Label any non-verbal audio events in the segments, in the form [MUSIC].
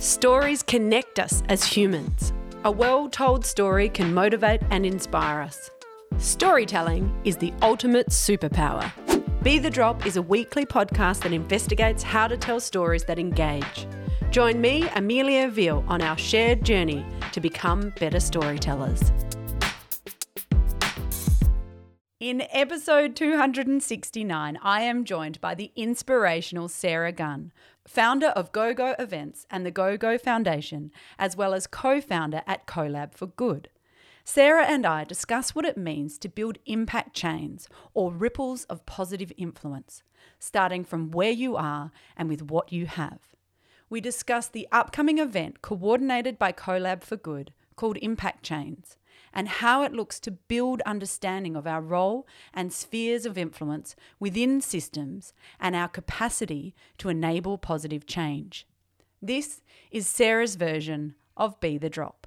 Stories connect us as humans. A well told story can motivate and inspire us. Storytelling is the ultimate superpower. Be the Drop is a weekly podcast that investigates how to tell stories that engage. Join me, Amelia Veal, on our shared journey to become better storytellers. In episode 269, I am joined by the inspirational Sarah Gunn, founder of GoGo Events and the GoGo Foundation, as well as co founder at CoLab for Good. Sarah and I discuss what it means to build impact chains or ripples of positive influence, starting from where you are and with what you have. We discuss the upcoming event coordinated by CoLab for Good called Impact Chains and how it looks to build understanding of our role and spheres of influence within systems and our capacity to enable positive change. This is Sarah's version of Be the Drop.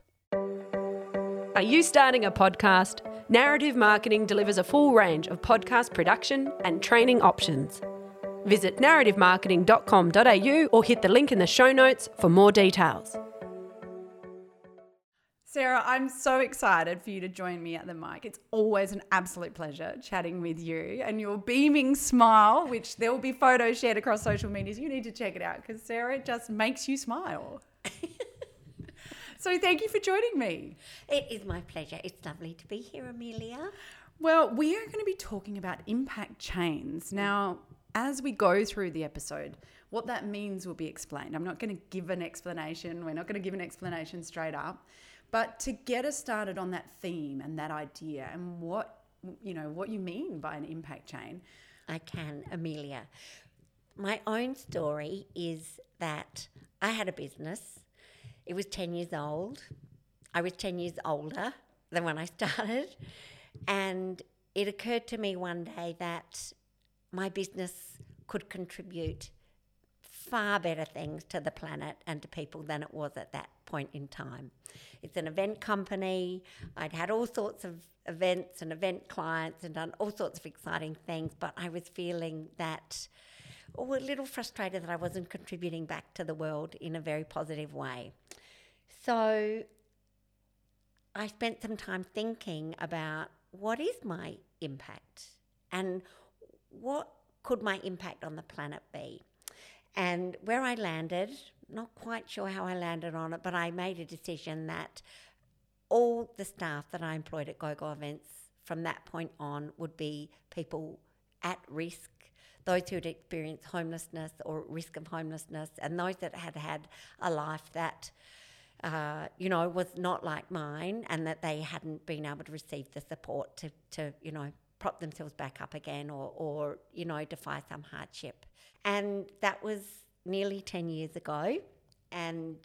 Are you starting a podcast? Narrative Marketing delivers a full range of podcast production and training options. Visit narrativemarketing.com.au or hit the link in the show notes for more details. Sarah, I'm so excited for you to join me at the mic. It's always an absolute pleasure chatting with you and your beaming smile, which there will be photos shared across social medias. You need to check it out because Sarah just makes you smile. [LAUGHS] so thank you for joining me. It is my pleasure. It's lovely to be here, Amelia. Well, we are going to be talking about impact chains. Now, as we go through the episode, what that means will be explained. I'm not going to give an explanation. We're not going to give an explanation straight up. But to get us started on that theme and that idea and what you know what you mean by an impact chain. I can, Amelia. My own story is that I had a business. It was 10 years old. I was 10 years older than when I [LAUGHS] started. And it occurred to me one day that my business could contribute far better things to the planet and to people than it was at that point in time. It's an event company. I'd had all sorts of events and event clients and done all sorts of exciting things, but I was feeling that, oh, a little frustrated that I wasn't contributing back to the world in a very positive way. So I spent some time thinking about what is my impact and what could my impact on the planet be? And where I landed not quite sure how I landed on it, but I made a decision that all the staff that I employed at GoGo Events from that point on would be people at risk, those who had experienced homelessness or risk of homelessness, and those that had had a life that, uh, you know, was not like mine and that they hadn't been able to receive the support to, to you know, prop themselves back up again or, or, you know, defy some hardship. And that was nearly 10 years ago, and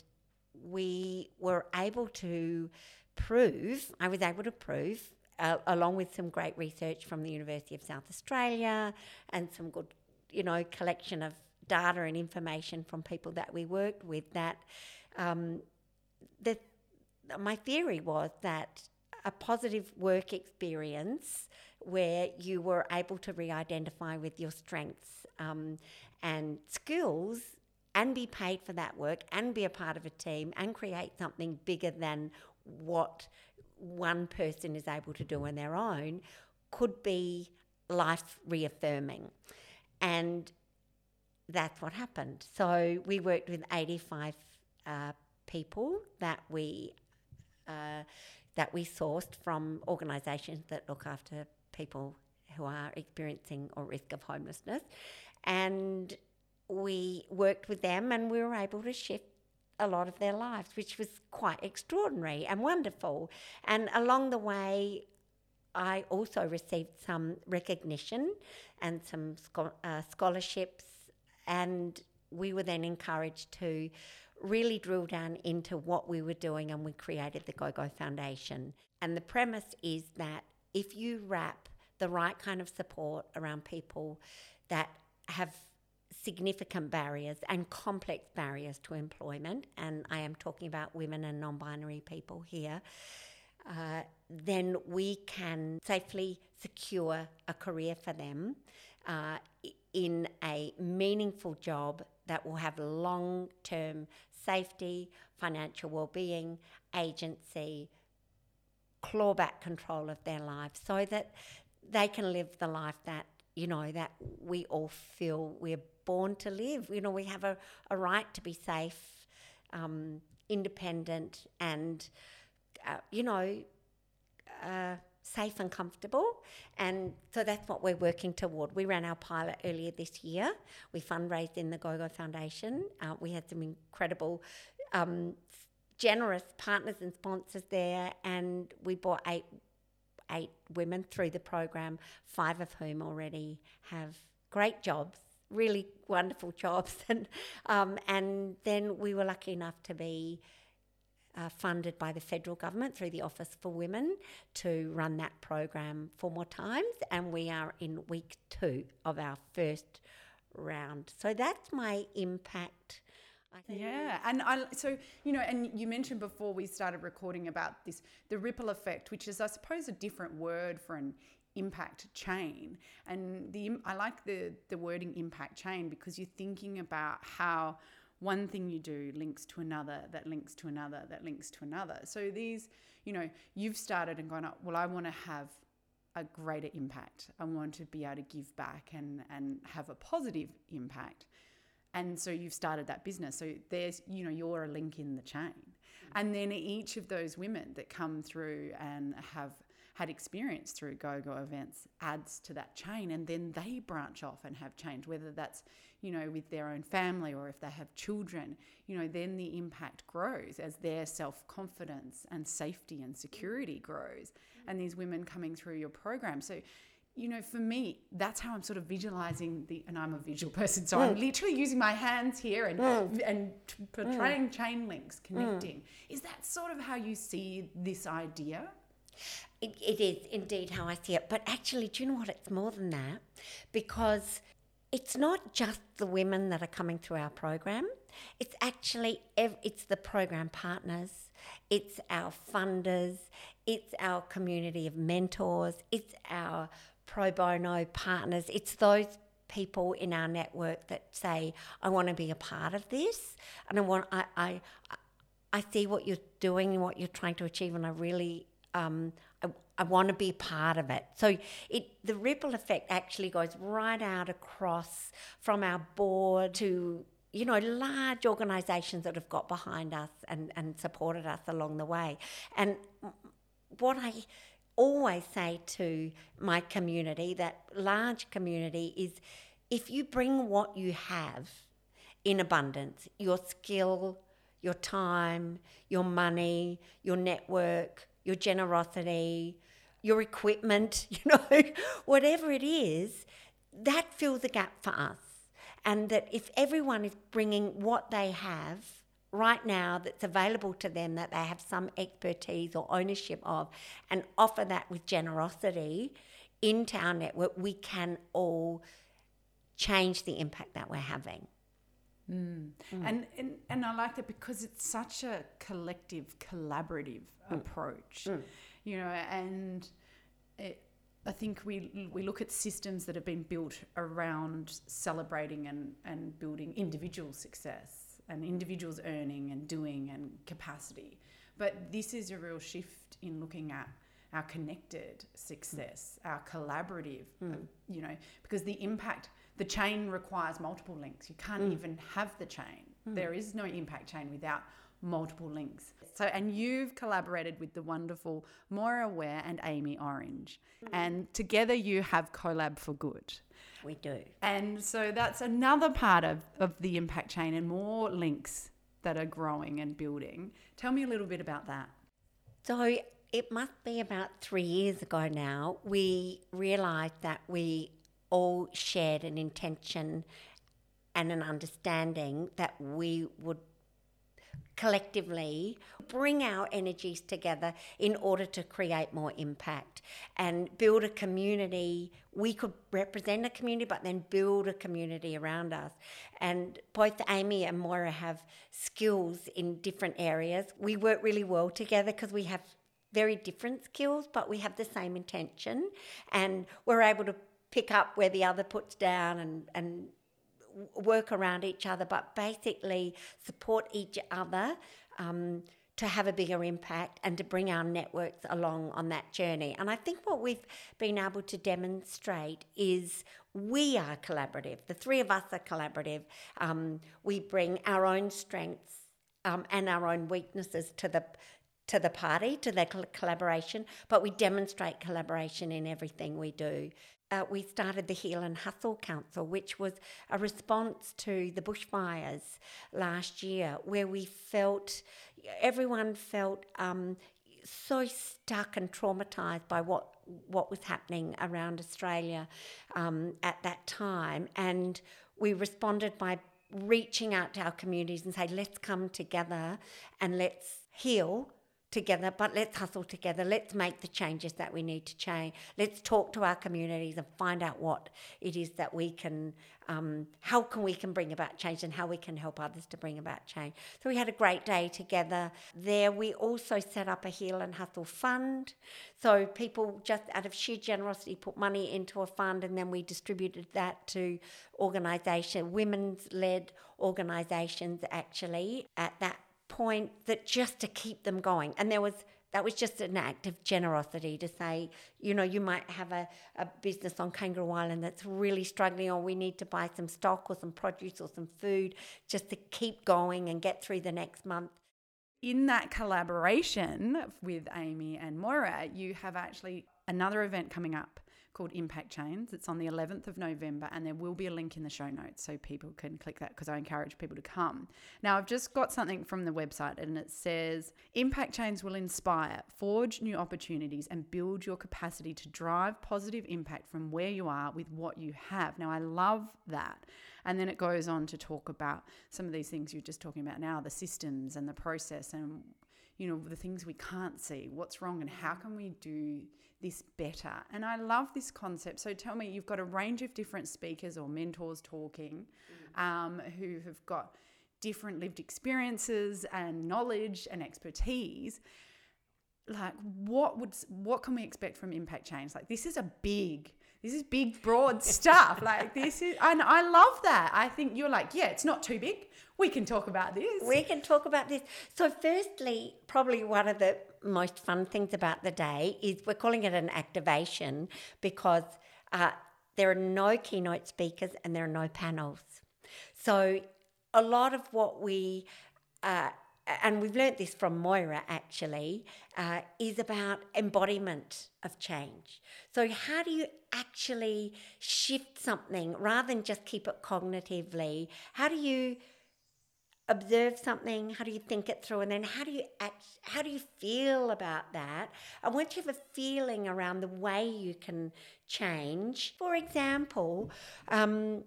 we were able to prove, I was able to prove, uh, along with some great research from the University of South Australia and some good, you know, collection of data and information from people that we worked with, that um, the, my theory was that a positive work experience where you were able to re identify with your strengths um, and skills and be paid for that work and be a part of a team and create something bigger than what one person is able to do on their own could be life reaffirming. And that's what happened. So we worked with 85 uh, people that we uh, that we sourced from organisations that look after people who are experiencing or risk of homelessness, and we worked with them and we were able to shift a lot of their lives, which was quite extraordinary and wonderful. And along the way, I also received some recognition and some uh, scholarships, and we were then encouraged to really drill down into what we were doing, and we created the GoGo Foundation. And the premise is that if you wrap the right kind of support around people that have significant barriers and complex barriers to employment, and I am talking about women and non binary people here, uh, then we can safely secure a career for them uh, in a meaningful job that will have long term safety, financial well-being, agency, clawback control of their lives so that they can live the life that you know that we all feel we're born to live. You know we have a, a right to be safe um, independent and uh, you know safe and comfortable. And so that's what we're working toward. We ran our pilot earlier this year. We fundraised in the GoGo Foundation. Uh, we had some incredible, um, generous partners and sponsors there, and we brought eight eight women through the program, five of whom already have great jobs, really wonderful [LAUGHS] jobs, and um, and then we were lucky enough to be uh, funded by the federal government through the Office for Women to run that program four more times, and we are in week two of our first round. So that's my impact. Yeah, and I so you know, and you mentioned before we started recording about this the ripple effect, which is I suppose a different word for an impact chain. And the I like the the wording impact chain because you're thinking about how one thing you do links to another, that links to another, that links to another. So these, you know, you've started and gone up, well, I want to have a greater impact. I want to be able to give back and, and have a positive impact. And so you've started that business. So there's, you know, you're a link in the chain. And then each of those women that come through and have had experience through GoGo Events adds to that chain and then they branch off and have change whether that's you know with their own family or if they have children you know then the impact grows as their self-confidence and safety and security grows and these women coming through your program so you know, for me, that's how I'm sort of visualizing the, and I'm a visual person, so mm. I'm literally using my hands here and mm. and portraying mm. chain links, connecting. Is that sort of how you see this idea? It, it is indeed how I see it. But actually, do you know what? It's more than that because it's not just the women that are coming through our program. It's actually ev- it's the program partners, it's our funders, it's our community of mentors, it's our pro bono partners. It's those people in our network that say, "I want to be a part of this, and I want I I, I see what you're doing and what you're trying to achieve, and I really um, I, want to be part of it. So it the ripple effect actually goes right out across from our board to you know large organisations that have got behind us and, and supported us along the way. And what I always say to my community, that large community, is if you bring what you have in abundance, your skill, your time, your money, your network, your generosity, your equipment, [LAUGHS] you know, whatever it is, that fills a gap for us. And that if everyone is bringing what they have right now that's available to them, that they have some expertise or ownership of, and offer that with generosity into our network, we can all change the impact that we're having. Mm. Mm. And, and and I like that because it's such a collective, collaborative mm. approach, mm. you know. And it, I think we we look at systems that have been built around celebrating and and building individual success and individuals earning and doing and capacity. But this is a real shift in looking at our connected success, our collaborative, mm. you know, because the impact the chain requires multiple links. You can't mm. even have the chain. Mm. There is no impact chain without multiple links. So, and you've collaborated with the wonderful Moira Ware and Amy Orange, mm. and together you have Collab for Good. We do. And so that's another part of, of the impact chain and more links that are growing and building. Tell me a little bit about that. So, it must be about three years ago now, we realised that we all shared an intention and an understanding that we would collectively bring our energies together in order to create more impact and build a community. We could represent a community, but then build a community around us. And both Amy and Moira have skills in different areas. We work really well together because we have very different skills, but we have the same intention, and we're able to pick up where the other puts down and, and work around each other, but basically support each other. Um, to have a bigger impact and to bring our networks along on that journey. And I think what we've been able to demonstrate is we are collaborative. The three of us are collaborative. Um, we bring our own strengths um, and our own weaknesses to the to the party, to the collaboration, but we demonstrate collaboration in everything we do. Uh, we started the Heal and Hustle Council, which was a response to the bushfires last year, where we felt everyone felt um, so stuck and traumatized by what what was happening around Australia um, at that time, and we responded by reaching out to our communities and say, let's come together and let's heal together, but let's hustle together. Let's make the changes that we need to change. Let's talk to our communities and find out what it is that we can, um, how can we can bring about change and how we can help others to bring about change. So we had a great day together there. We also set up a Heal and Hustle fund. So people just out of sheer generosity put money into a fund and then we distributed that to organisation, women's led organisations actually at that point that just to keep them going. And there was that was just an act of generosity to say, you know, you might have a, a business on Kangaroo Island that's really struggling, or we need to buy some stock or some produce or some food just to keep going and get through the next month. In that collaboration with Amy and Moira, you have actually another event coming up called Impact Chains. It's on the 11th of November, and there will be a link in the show notes so people can click that because I encourage people to come. Now, I've just got something from the website, and it says Impact Chains will inspire, forge new opportunities, and build your capacity to drive positive impact from where you are with what you have. Now, I love that. And then it goes on to talk about some of these things you're just talking about now the systems and the process and you know the things we can't see what's wrong and how can we do this better. And I love this concept. So tell me, you've got a range of different speakers or mentors talking mm. um, who have got different lived experiences and knowledge and expertise like what would what can we expect from Impact Chains like this is a big this is big broad stuff. Like this is and i love that. I think you're like yeah it's not too big. We can talk about this. We can talk about this. So firstly probably one of the most fun things about the day is we're calling it an activation because uh, there are no keynote speakers and there are no panels. So a lot of what we uh, and we've learnt this from Moira actually, uh, is about embodiment of change. So, how do you actually shift something rather than just keep it cognitively? How do you observe something? How do you think it through? And then how do you act? How do you feel about that? And once you have a feeling around the way you can change, for example, um,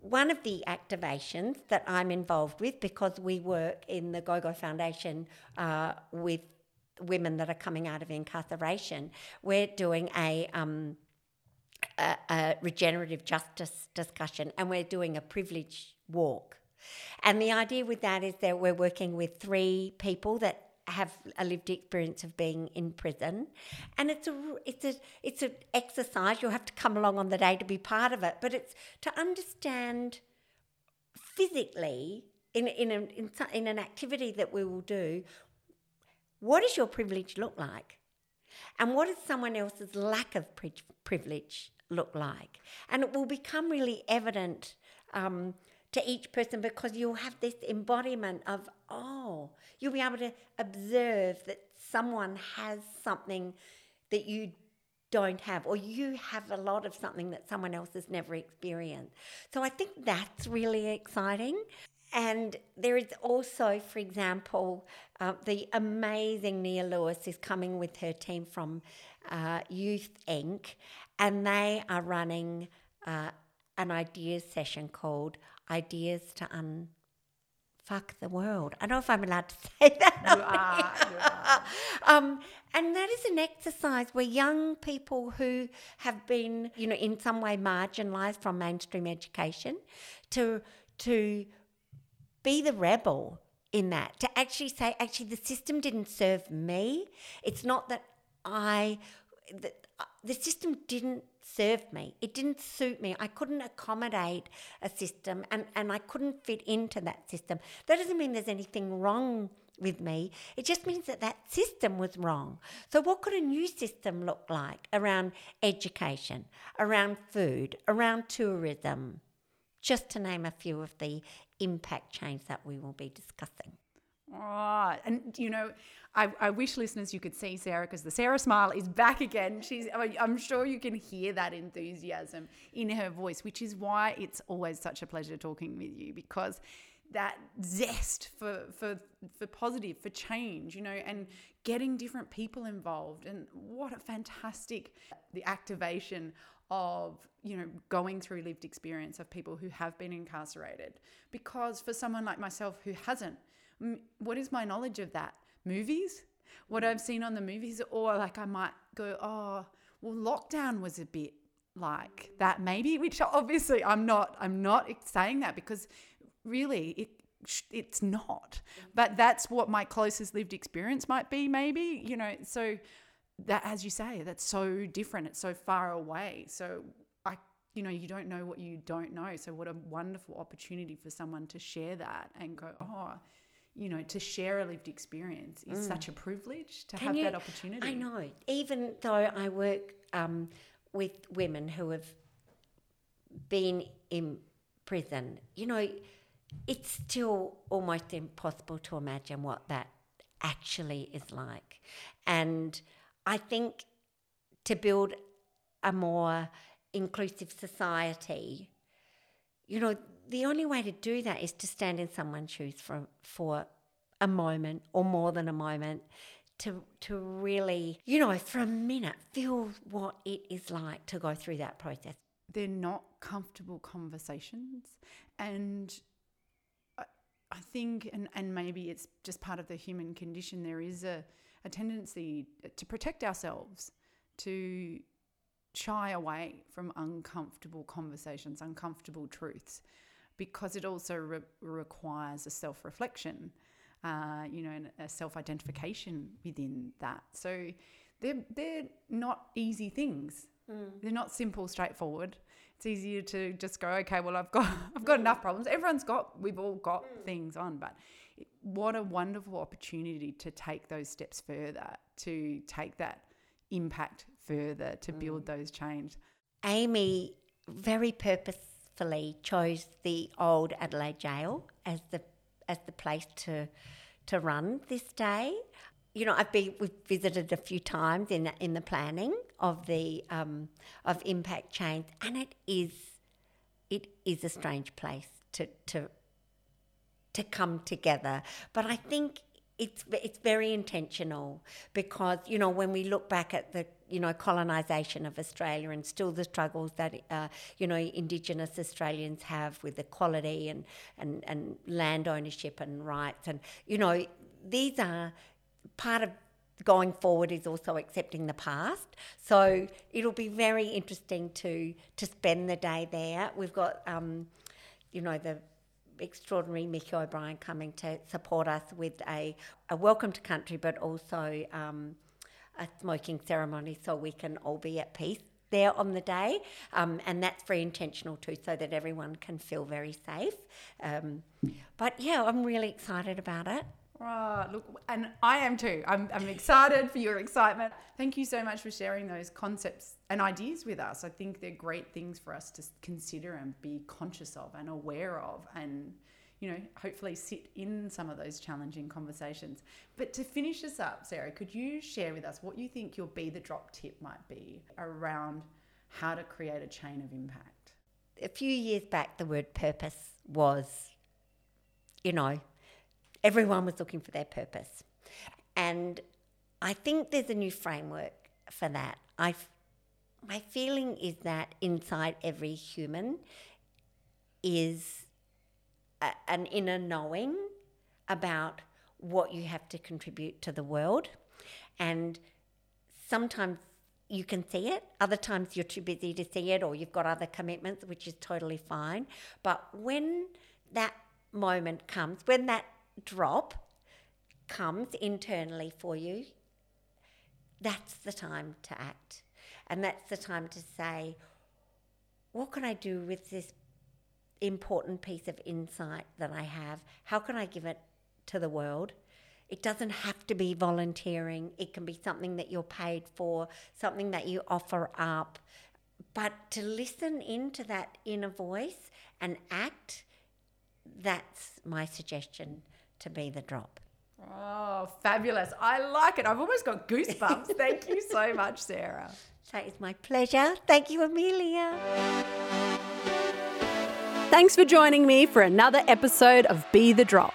one of the activations that I'm involved with, because we work in the GoGo Foundation uh, with women that are coming out of incarceration, we're doing a, um, a, a regenerative justice discussion and we're doing a privilege walk. And the idea with that is that we're working with three people that have a lived experience of being in prison, and it's a it's a it's an exercise. You'll have to come along on the day to be part of it, but it's to understand physically in in, a, in, in an activity that we will do. What does your privilege look like, and what does someone else's lack of pri- privilege look like? And it will become really evident. Um, to each person because you'll have this embodiment of, oh, you'll be able to observe that someone has something that you don't have, or you have a lot of something that someone else has never experienced. So I think that's really exciting. And there is also, for example, uh, the amazing Nia Lewis is coming with her team from uh, Youth Inc., and they are running uh, an ideas session called ideas to unfuck the world. I don't know if I'm allowed to [LAUGHS] say that. You are. You are. um, and that is an exercise where young people who have been, you know, in some way marginalised from mainstream education, to to be the rebel in that, to actually say, actually, the system didn't serve me. It's not that I that the system didn't serve me. It didn't suit me. I couldn't accommodate a system and, and I couldn't fit into that system. That doesn't mean there's anything wrong with me. It just means that that system was wrong. So, what could a new system look like around education, around food, around tourism? Just to name a few of the impact chains that we will be discussing. Right. And, you know, I, I wish listeners you could see Sarah because the Sarah smile is back again. She's, I'm sure you can hear that enthusiasm in her voice, which is why it's always such a pleasure talking with you because that zest for, for, for positive, for change, you know, and getting different people involved. And what a fantastic, the activation of you know going through lived experience of people who have been incarcerated because for someone like myself who hasn't what is my knowledge of that? Movies? What I've seen on the movies? Or like I might go, oh, well, lockdown was a bit like that maybe which [LAUGHS] obviously I'm not I'm not saying that because really it it's not but that's what my closest lived experience might be maybe you know so that as you say that's so different it's so far away so I you know you don't know what you don't know so what a wonderful opportunity for someone to share that and go oh you know, to share a lived experience is mm. such a privilege to Can have you, that opportunity. I know. Even though I work um, with women who have been in prison, you know, it's still almost impossible to imagine what that actually is like. And I think to build a more inclusive society, you know, the only way to do that is to stand in someone's shoes for, for a moment or more than a moment to to really, you know, for a minute feel what it is like to go through that process. They're not comfortable conversations and I, think and, and maybe it's just part of the human condition there is a, a tendency to protect ourselves, to shy away from uncomfortable conversations, uncomfortable truths because it also re- requires a self reflection, uh, you know, and a self identification within that. So they're, they're not easy things. Mm. They're not simple, straightforward. It's easier to just go, okay, well, I've got, [LAUGHS] I've got mm. enough problems. Everyone's got, we've all got mm. things on, but it, what a wonderful opportunity to take those steps further, to take that impact further, to build mm. those change. Amy, very purpose chose the old Adelaide Gaol as the as the place to to run this day. You know, I've been we've visited a few times in in the planning of the um, of Impact Chains, and it is it is a strange place to to to come together. But I think it's it's very intentional because you know when we look back at the you know colonisation of Australia and still the struggles that uh, you know Indigenous Australians have with equality and, and and land ownership and rights and you know these are part of going forward is also accepting the past. So it'll be very interesting to to spend the day there. We've got um, you know the extraordinary Mickey O'Brien coming to support us with a, a welcome to country, but also um, a smoking ceremony so we can all be at peace there on the day. Um, and that's very intentional too, so that everyone can feel very safe. Um, but yeah, I'm really excited about it. Right, look, and I am too. I'm, I'm excited for your excitement. Thank you so much for sharing those concepts and ideas with us. I think they're great things for us to consider and be conscious of and aware of, and you know, hopefully sit in some of those challenging conversations. But to finish us up, Sarah, could you share with us what you think your be the drop tip might be around how to create a chain of impact? A few years back, the word purpose was, you know, everyone was looking for their purpose. And I think there's a new framework for that. I, my feeling is that inside every human is a, an inner knowing about what you have to contribute to the world. And sometimes you can see it, other times you're too busy to see it, or you've got other commitments, which is totally fine. But when that moment comes, when that drop comes internally for you, that's the time to act. And that's the time to say, what can I do with this important piece of insight that I have? How can I give it to the world? It doesn't have to be volunteering. It can be something that you're paid for, something that you offer up. But to listen into that inner voice and act, that's my suggestion to be the drop. Oh, fabulous. I like it. I've almost got goosebumps. [LAUGHS] Thank you so much, Sarah. That is my pleasure. Thank you, Amelia. Thanks for joining me for another episode of Be the Drop.